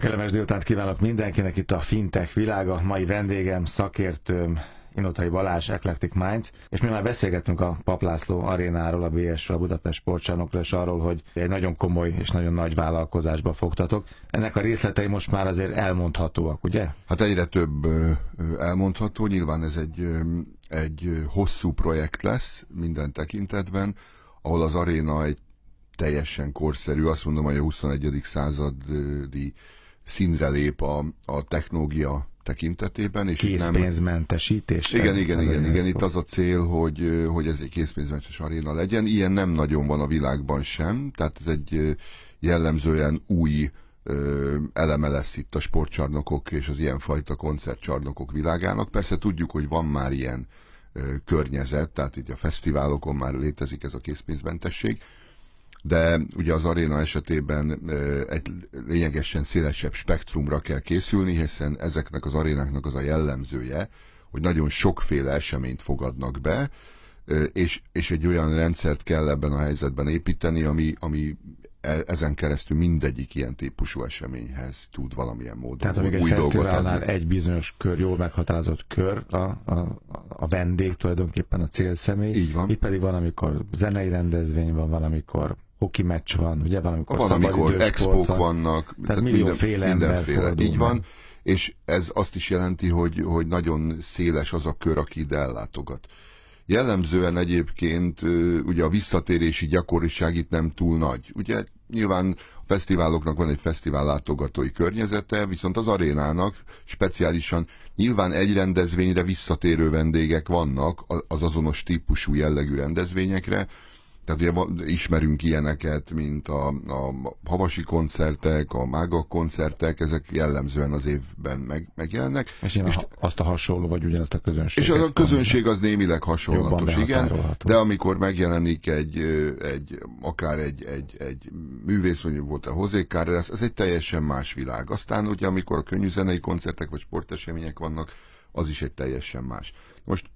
kellemes délután kívánok mindenkinek itt a Fintech világa. Mai vendégem, szakértőm, Inotai Balázs, Eclectic Minds, és mi már beszélgettünk a Paplászló arénáról, a BS-ről, a Budapest sportcsarnokról, és arról, hogy egy nagyon komoly és nagyon nagy vállalkozásba fogtatok. Ennek a részletei most már azért elmondhatóak, ugye? Hát egyre több elmondható, nyilván ez egy, egy hosszú projekt lesz minden tekintetben, ahol az aréna egy teljesen korszerű, azt mondom, hogy a 21. századi színre lép a, a technológia tekintetében. És készpénzmentesítés? Igen, igen, igen, igen. Itt az a cél, hogy, hogy ez egy készpénzmentes aréna legyen. Ilyen nem nagyon van a világban sem, tehát ez egy jellemzően új eleme lesz itt a sportcsarnokok és az ilyenfajta koncertcsarnokok világának. Persze tudjuk, hogy van már ilyen környezet, tehát itt a fesztiválokon már létezik ez a készpénzmentesség, de ugye az aréna esetében egy lényegesen szélesebb spektrumra kell készülni, hiszen ezeknek az arénáknak az a jellemzője, hogy nagyon sokféle eseményt fogadnak be, és, és egy olyan rendszert kell ebben a helyzetben építeni, ami, ami e, ezen keresztül mindegyik ilyen típusú eseményhez tud valamilyen módon Tehát amíg egy fesztiválnál egy bizonyos kör, jól meghatározott kör, a, a, a vendég tulajdonképpen a célszemély. Így van. Itt pedig van, amikor zenei rendezvény van, van, amikor hoki meccs van, ugye valamikor Valamikor expók van, vannak. Tehát, millióféle mindenféle, ember Így van, és ez azt is jelenti, hogy, hogy nagyon széles az a kör, aki ide ellátogat. Jellemzően egyébként ugye a visszatérési gyakoriság itt nem túl nagy. Ugye nyilván a fesztiváloknak van egy fesztivál látogatói környezete, viszont az arénának speciálisan nyilván egy rendezvényre visszatérő vendégek vannak az azonos típusú jellegű rendezvényekre, tehát ugye ismerünk ilyeneket, mint a, a havasi koncertek, a mága koncertek, ezek jellemzően az évben meg, megjelennek. És, és azt a hasonló, vagy ugyanazt a közönség. És a közönség az némileg hasonlatos, igen, de amikor megjelenik egy, egy akár egy, egy, egy művész, mondjuk volt a Hozé ez, ez egy teljesen más világ. Aztán ugye amikor a könnyű zenei koncertek vagy sportesemények vannak, az is egy teljesen más. Most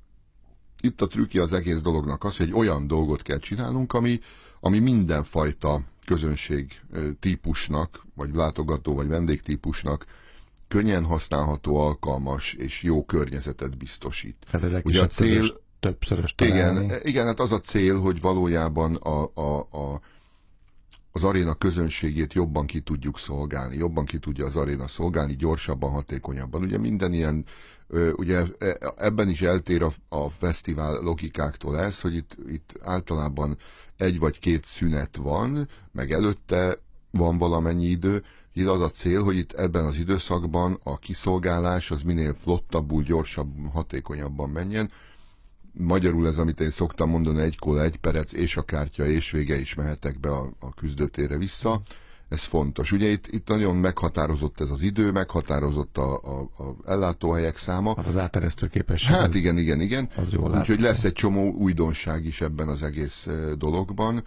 itt a trükkje az egész dolognak az, hogy egy olyan dolgot kell csinálnunk, ami, ami mindenfajta közönség típusnak, vagy látogató, vagy vendégtípusnak könnyen használható, alkalmas és jó környezetet biztosít. Hát ez Ugye a cél, többszörös igen, igen, hát az a cél, hogy valójában a, a, a, az aréna közönségét jobban ki tudjuk szolgálni, jobban ki tudja az aréna szolgálni, gyorsabban, hatékonyabban. Ugye minden ilyen ugye e, ebben is eltér a, a fesztivál logikáktól ez, hogy itt, itt általában egy vagy két szünet van, meg előtte van valamennyi idő, itt az a cél, hogy itt ebben az időszakban a kiszolgálás az minél flottabbul, gyorsabb, hatékonyabban menjen. Magyarul ez, amit én szoktam mondani, egy kóla, egy perec, és a kártya, és vége is mehetek be a, a küzdőtérre vissza ez fontos. Ugye itt, itt nagyon meghatározott ez az idő, meghatározott a, a, a ellátóhelyek száma. Hát az áteresztő képesség. Hát igen, igen, igen. Az jól Úgyhogy lesz egy csomó újdonság is ebben az egész dologban.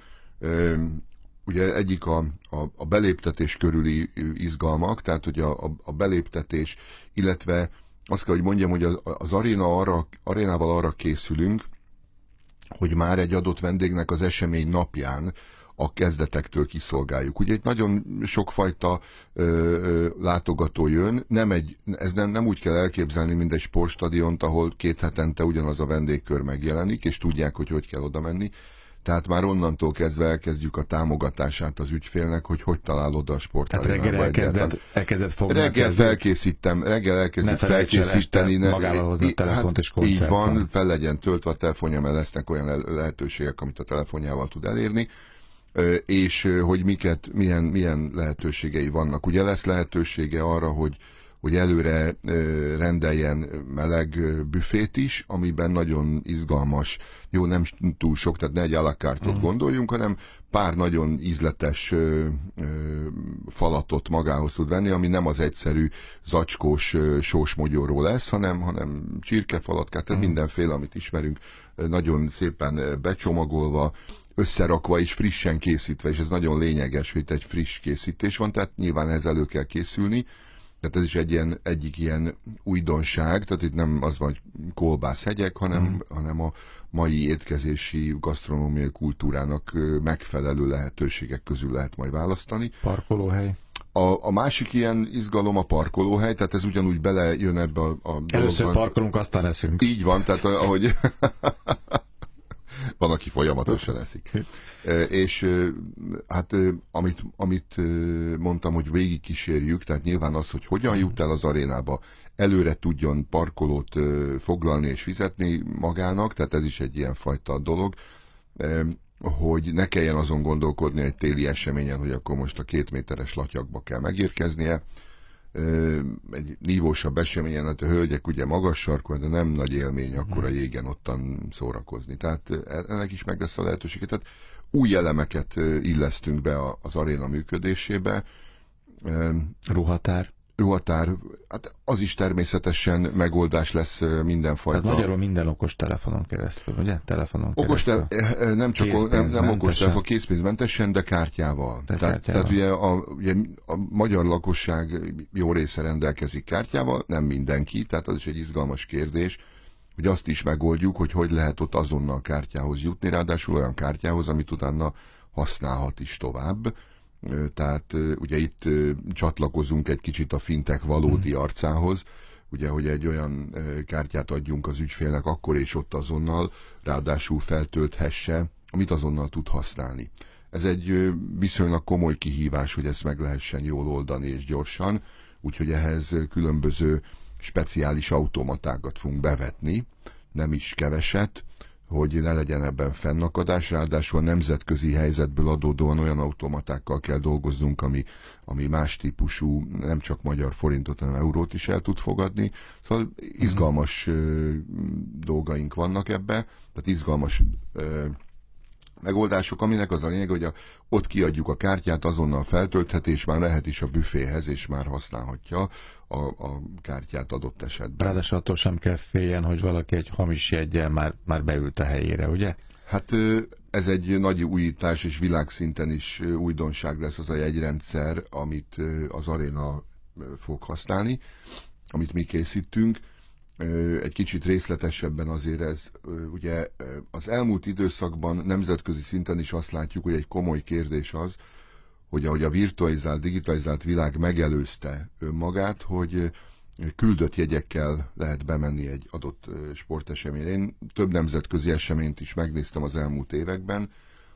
Ugye egyik a, a, a beléptetés körüli izgalmak, tehát hogy a, a, a beléptetés, illetve azt kell, hogy mondjam, hogy az, az aréna arra, arénával arra készülünk, hogy már egy adott vendégnek az esemény napján a kezdetektől kiszolgáljuk. Ugye itt nagyon sokfajta ö, ö, látogató jön, nem egy, ez nem, nem úgy kell elképzelni, mint egy sportstadiont, ahol két hetente ugyanaz a vendégkör megjelenik, és tudják, hogy hogy kell oda menni. Tehát már onnantól kezdve elkezdjük a támogatását az ügyfélnek, hogy hogy talál oda a sportarénába. Tehát reggel elkezdett, elkezdett fogni. Reggel felkészítem, reggel elkezdett felkészíteni. Ne, magával hozni a telefont hát, és Így van, fel legyen töltve a telefonja, mert lesznek olyan lehetőségek, amit a telefonjával tud elérni és hogy miket, milyen, milyen lehetőségei vannak. Ugye lesz lehetősége arra, hogy, hogy előre rendeljen meleg büfét is, amiben nagyon izgalmas, jó, nem túl sok, tehát ne egy alakártot mm. gondoljunk, hanem pár nagyon ízletes ö, ö, falatot magához tud venni, ami nem az egyszerű zacskós ö, sós mogyoró lesz, hanem, hanem csirkefalatkát, tehát mm. mindenféle, amit ismerünk, nagyon szépen becsomagolva, összerakva és frissen készítve, és ez nagyon lényeges, hogy egy friss készítés van, tehát nyilván ehhez elő kell készülni, tehát ez is egy ilyen, egyik ilyen újdonság, tehát itt nem az van, hogy kolbászhegyek, hanem, mm. hanem a mai étkezési gasztronómiai kultúrának megfelelő lehetőségek közül lehet majd választani. Parkolóhely. a, a másik ilyen izgalom a parkolóhely, tehát ez ugyanúgy belejön ebbe a, a Először dologban. parkolunk, aztán eszünk. Így van, tehát ahogy van, aki folyamatosan eszik. És hát amit, amit mondtam, hogy végig kísérjük, tehát nyilván az, hogy hogyan jut el az arénába, előre tudjon parkolót foglalni és fizetni magának, tehát ez is egy ilyen fajta dolog hogy ne kelljen azon gondolkodni egy téli eseményen, hogy akkor most a két méteres latyakba kell megérkeznie. Egy nívósabb eseményen, hát a hölgyek ugye magas sarkon, de nem nagy élmény akkor a jégen ottan szórakozni. Tehát ennek is meg lesz a lehetőség. Tehát új elemeket illesztünk be az aréna működésébe. Ruhatár ruhatár, hát az is természetesen megoldás lesz mindenfajta. Tehát magyarul minden okos telefonon keresztül, ugye? Telefonon okos keresztül. Te, eh, eh, nem csak nem, nem okos telefon, készpénzmentesen, de kártyával. De tehát, kártyával. tehát ugye, a, ugye a magyar lakosság jó része rendelkezik kártyával, nem mindenki, tehát az is egy izgalmas kérdés, hogy azt is megoldjuk, hogy hogy lehet ott azonnal kártyához jutni, ráadásul olyan kártyához, amit utána használhat is tovább tehát ugye itt csatlakozunk egy kicsit a fintek valódi hmm. arcához, ugye, hogy egy olyan kártyát adjunk az ügyfélnek akkor és ott azonnal, ráadásul feltölthesse, amit azonnal tud használni. Ez egy viszonylag komoly kihívás, hogy ezt meg lehessen jól oldani és gyorsan, úgyhogy ehhez különböző speciális automatákat fogunk bevetni, nem is keveset, hogy ne legyen ebben fennakadás, ráadásul a nemzetközi helyzetből adódóan olyan automatákkal kell dolgoznunk, ami, ami más típusú, nem csak magyar forintot, hanem eurót is el tud fogadni. Szóval izgalmas uh, dolgaink vannak ebbe, tehát izgalmas uh, megoldások, aminek az a lényeg, hogy a, ott kiadjuk a kártyát, azonnal feltölthet, és már lehet is a büféhez, és már használhatja a, a kártyát adott esetben. Ráadásul attól sem kell féljen, hogy valaki egy hamis jegyel már, már beült a helyére, ugye? Hát ez egy nagy újítás, és világszinten is újdonság lesz az a jegyrendszer, amit az aréna fog használni, amit mi készítünk. Egy kicsit részletesebben azért ez, ugye az elmúlt időszakban nemzetközi szinten is azt látjuk, hogy egy komoly kérdés az, hogy ahogy a virtualizált, digitalizált világ megelőzte önmagát, hogy küldött jegyekkel lehet bemenni egy adott sporteseményre. Én több nemzetközi eseményt is megnéztem az elmúlt években,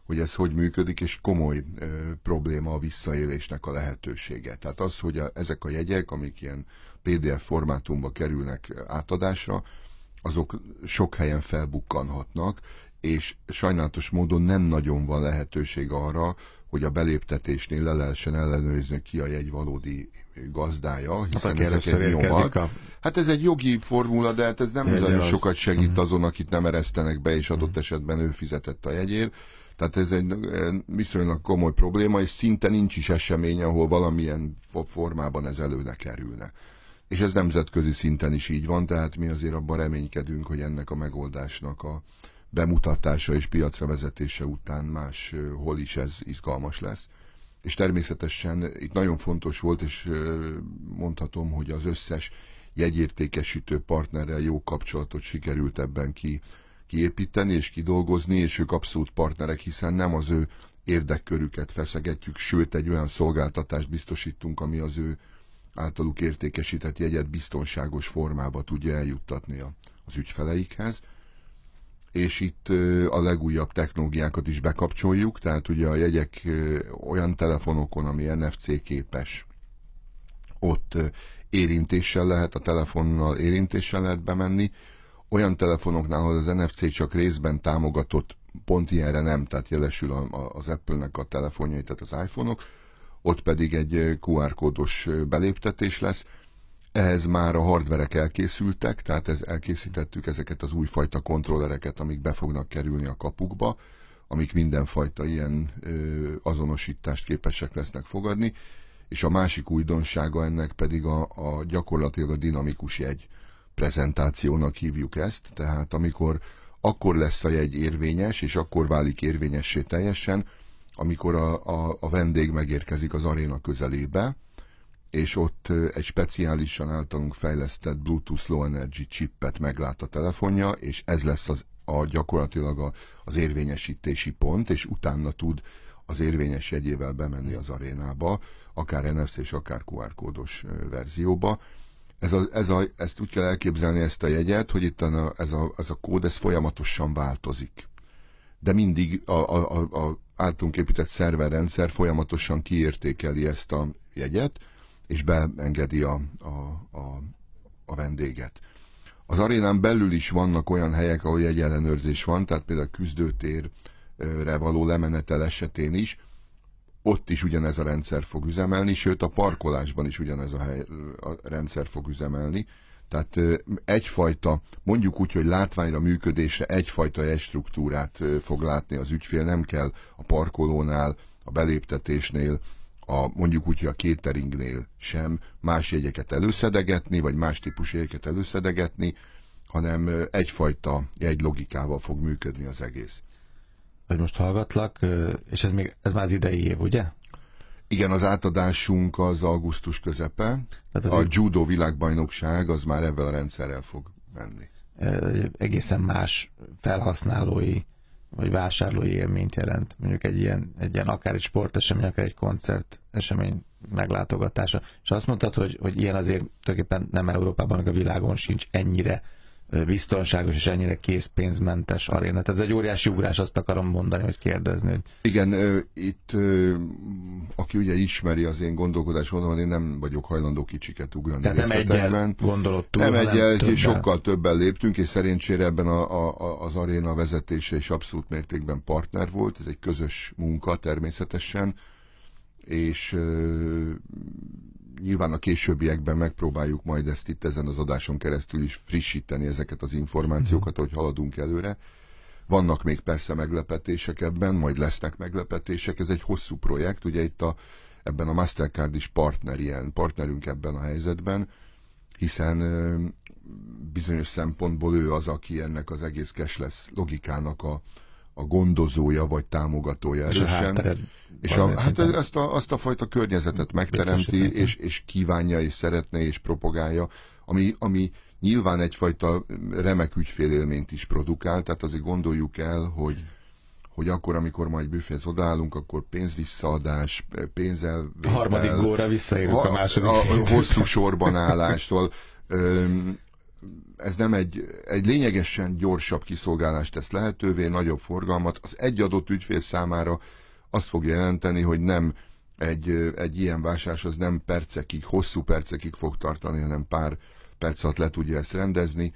hogy ez hogy működik, és komoly ö, probléma a visszaélésnek a lehetősége. Tehát az, hogy a, ezek a jegyek, amik ilyen PDF formátumba kerülnek átadásra, azok sok helyen felbukkanhatnak, és sajnálatos módon nem nagyon van lehetőség arra, hogy a beléptetésnél le lehessen ellenőrizni, ki a jegy valódi gazdája, hát hiszen ezek egy nyomat. A... Hát ez egy jogi formula, de hát ez nem nagyon az... sokat segít uh-huh. azon, akit nem eresztenek be, és adott uh-huh. esetben ő fizetett a jegyért. Tehát ez egy viszonylag komoly probléma, és szinte nincs is esemény, ahol valamilyen formában ez előne kerülne. És ez nemzetközi szinten is így van, tehát mi azért abban reménykedünk, hogy ennek a megoldásnak a, bemutatása és piacra vezetése után más hol is ez izgalmas lesz. És természetesen itt nagyon fontos volt, és mondhatom, hogy az összes jegyértékesítő partnerrel jó kapcsolatot sikerült ebben ki, kiépíteni és kidolgozni, és ők abszolút partnerek, hiszen nem az ő érdekkörüket feszegetjük, sőt egy olyan szolgáltatást biztosítunk, ami az ő általuk értékesített jegyet biztonságos formába tudja eljuttatni az ügyfeleikhez. És itt a legújabb technológiákat is bekapcsoljuk, tehát ugye a jegyek olyan telefonokon, ami NFC képes, ott érintéssel lehet, a telefonnal érintéssel lehet bemenni, olyan telefonoknál, ahol az NFC csak részben támogatott, pont ilyenre nem, tehát jelesül az Apple-nek a telefonjai, tehát az iPhone-ok, ott pedig egy QR kódos beléptetés lesz, ehhez már a hardverek elkészültek, tehát ez, elkészítettük ezeket az újfajta kontrollereket, amik be fognak kerülni a kapukba, amik mindenfajta ilyen ö, azonosítást képesek lesznek fogadni, és a másik újdonsága ennek pedig a, a gyakorlatilag a dinamikus jegy prezentációnak hívjuk ezt, tehát amikor akkor lesz a jegy érvényes, és akkor válik érvényessé teljesen, amikor a, a, a vendég megérkezik az aréna közelébe, és ott egy speciálisan általunk fejlesztett Bluetooth Low Energy chipet meglát a telefonja, és ez lesz az, a gyakorlatilag a, az érvényesítési pont, és utána tud az érvényes jegyével bemenni az arénába, akár NFC és akár QR kódos verzióba. Ez a, ez a, ezt úgy kell elképzelni ezt a jegyet, hogy itt a, ez, a, ez a kód ez folyamatosan változik. De mindig a, a, a általunk épített szerverrendszer folyamatosan kiértékeli ezt a jegyet, és beengedi a, a, a, a vendéget. Az arénán belül is vannak olyan helyek, ahol egy ellenőrzés van, tehát például küzdőtérre való lemenetel esetén is, ott is ugyanez a rendszer fog üzemelni, sőt a parkolásban is ugyanez a, hely, a rendszer fog üzemelni. Tehát egyfajta, mondjuk úgy, hogy látványra működésre egyfajta struktúrát fog látni az ügyfél, nem kell a parkolónál, a beléptetésnél, a, mondjuk úgy, hogy a cateringnél sem más jegyeket előszedegetni, vagy más típusú jegyeket előszedegetni, hanem egyfajta egy logikával fog működni az egész. Hogy most hallgatlak, és ez, még, ez már az idei év, ugye? Igen, az átadásunk az augusztus közepe. Tehát a judo világbajnokság az már ebben a rendszerrel fog menni. Egészen más felhasználói vagy vásárlói élményt jelent. Mondjuk egy ilyen, egy ilyen akár egy sportesemény, akár egy koncert esemény meglátogatása. És azt mondtad, hogy, hogy ilyen azért tulajdonképpen nem Európában, hanem a világon sincs ennyire biztonságos és ennyire készpénzmentes aréna. Tehát ez egy óriási ugrás, azt akarom mondani, hogy kérdezni. Igen, itt aki ugye ismeri az én gondolkodásomat, én nem vagyok hajlandó kicsiket ugrani Tehát nem egyel gondolod túl, Nem egyel, többen. sokkal többen léptünk, és szerencsére ebben a, a, az aréna vezetése is abszolút mértékben partner volt, ez egy közös munka természetesen, és nyilván a későbbiekben megpróbáljuk majd ezt itt ezen az adáson keresztül is frissíteni ezeket az információkat, hogy haladunk előre. Vannak még persze meglepetések ebben, majd lesznek meglepetések. Ez egy hosszú projekt, ugye itt a, ebben a Mastercard is partner ilyen, partnerünk ebben a helyzetben, hiszen bizonyos szempontból ő az, aki ennek az egész cashless logikának a, a gondozója vagy támogatója erősen. És a, hát ezt a, azt a fajta környezetet megteremti, és, és kívánja, és szeretne, és propagálja, ami, ami nyilván egyfajta remek ügyfélélményt is produkál, tehát azért gondoljuk el, hogy hogy akkor, amikor majd büféhez odállunk, akkor pénzvisszaadás, pénzzel... A harmadik góra visszaérünk a, a második A, a hosszú sorban állástól. Ez nem egy, egy lényegesen gyorsabb kiszolgálást tesz lehetővé, nagyobb forgalmat. Az egy adott ügyfél számára azt fogja jelenteni, hogy nem egy, egy ilyen vásárlás az nem percekig, hosszú percekig fog tartani, hanem pár perc alatt le tudja ezt rendezni.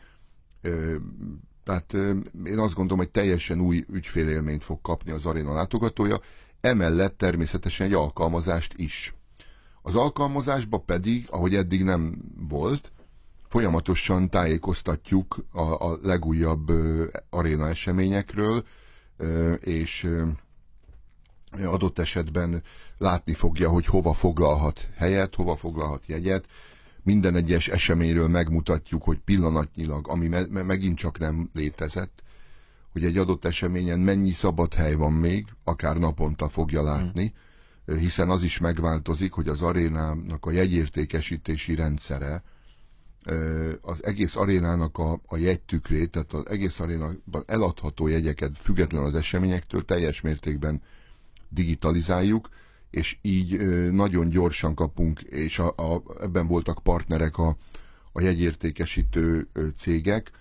Tehát én azt gondolom, hogy teljesen új ügyfélélményt fog kapni az aréna látogatója, emellett természetesen egy alkalmazást is. Az alkalmazásba pedig, ahogy eddig nem volt, folyamatosan tájékoztatjuk a, a legújabb aréna eseményekről, és adott esetben látni fogja, hogy hova foglalhat helyet, hova foglalhat jegyet. Minden egyes eseményről megmutatjuk, hogy pillanatnyilag, ami me megint csak nem létezett, hogy egy adott eseményen mennyi szabad hely van még, akár naponta fogja látni, hiszen az is megváltozik, hogy az arénának a jegyértékesítési rendszere, az egész arénának a, a jegytükrét, tehát az egész arénában eladható jegyeket független az eseményektől teljes mértékben digitalizáljuk, és így nagyon gyorsan kapunk, és a, a, ebben voltak partnerek a, a jegyértékesítő cégek,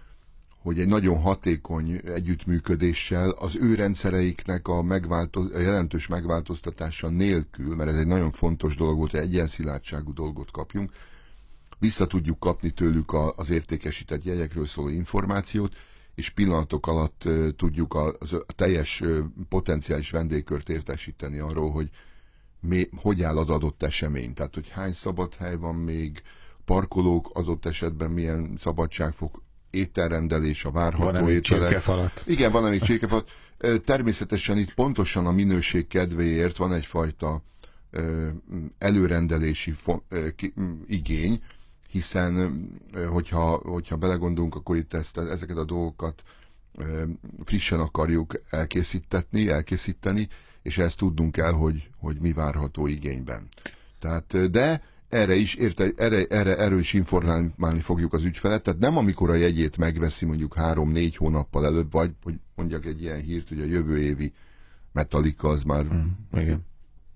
hogy egy nagyon hatékony együttműködéssel az ő rendszereiknek a, megváltoz, a jelentős megváltoztatása nélkül, mert ez egy nagyon fontos dolog volt, hogy egyen dolgot kapjunk, vissza tudjuk kapni tőlük a, az értékesített jegyekről szóló információt, és pillanatok alatt tudjuk a, a teljes potenciális vendégkört értesíteni arról, hogy mi, hogy áll az adott esemény. Tehát, hogy hány szabad hely van még, parkolók adott esetben milyen szabadságfok, ételrendelés, a várható van ételek. Igen, van amíg csirkefalat. Természetesen itt pontosan a minőség kedvéért van egyfajta előrendelési igény, hiszen hogyha, hogyha belegondolunk, akkor itt ezt, ezeket a dolgokat frissen akarjuk elkészítetni, elkészíteni, és ezt tudnunk kell, hogy, hogy mi várható igényben. Tehát, de erre is érte, erre, erre erős informálni fogjuk az ügyfelet, tehát nem amikor a jegyét megveszi mondjuk három-négy hónappal előbb, vagy hogy mondjak egy ilyen hírt, hogy a jövő évi Metallica az már Mm, igen.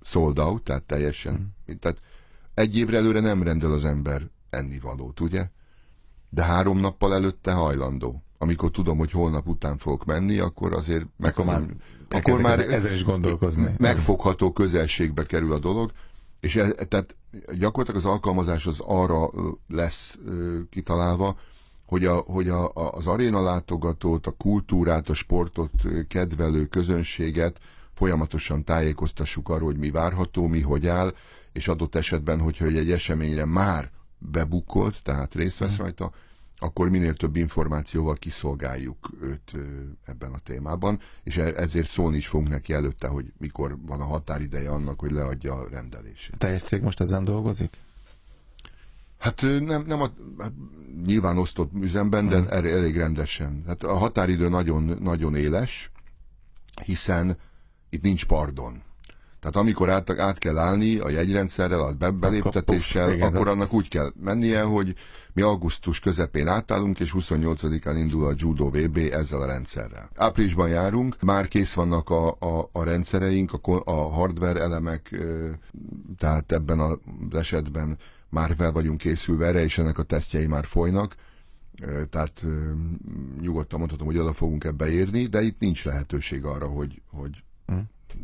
sold out, tehát teljesen. Mm. Tehát egy évre előre nem rendel az ember ennivalót, ugye? De három nappal előtte hajlandó. Amikor tudom, hogy holnap után fogok menni, akkor azért meg, Akkor már, akkor már ezen is gondolkozni. megfogható közelségbe kerül a dolog, és e, tehát gyakorlatilag az alkalmazás az arra lesz kitalálva, hogy, a, hogy a, az aréna látogatót, a kultúrát, a sportot kedvelő közönséget folyamatosan tájékoztassuk arról, hogy mi várható, mi hogy áll, és adott esetben, hogyha egy eseményre már bebukkolt, tehát részt vesz rajta, akkor minél több információval kiszolgáljuk őt ebben a témában, és e- ezért szólni is fogunk neki előtte, hogy mikor van a határideje annak, hogy leadja a rendelését. A teljes cég most ezen dolgozik? Hát nem, nem a, hát nyilván osztott üzemben, de erre elég rendesen. Hát a határidő nagyon, nagyon éles, hiszen itt nincs pardon. Tehát amikor át, át kell állni a jegyrendszerrel, a be, beléptetéssel, igen, akkor de- annak úgy kell mennie, hogy mi augusztus közepén átállunk, és 28-án indul a Judo VB ezzel a rendszerrel. Áprilisban járunk, már kész vannak a, a, a rendszereink, a, a hardware elemek, tehát ebben az esetben már fel vagyunk készülve erre, és ennek a tesztjei már folynak. Tehát nyugodtan mondhatom, hogy oda fogunk ebbe érni, de itt nincs lehetőség arra, hogy, hogy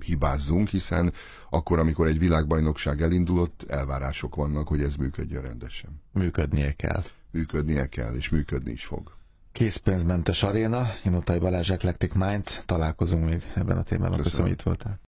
hibázzunk, hiszen akkor, amikor egy világbajnokság elindulott, elvárások vannak, hogy ez működjön rendesen. Működnie kell. Működnie kell, és működni is fog. Készpénzmentes aréna, Inutai Balázs Eclectic Minds, találkozunk még ebben a témában. Köszönöm, Köszönöm. hogy itt voltál.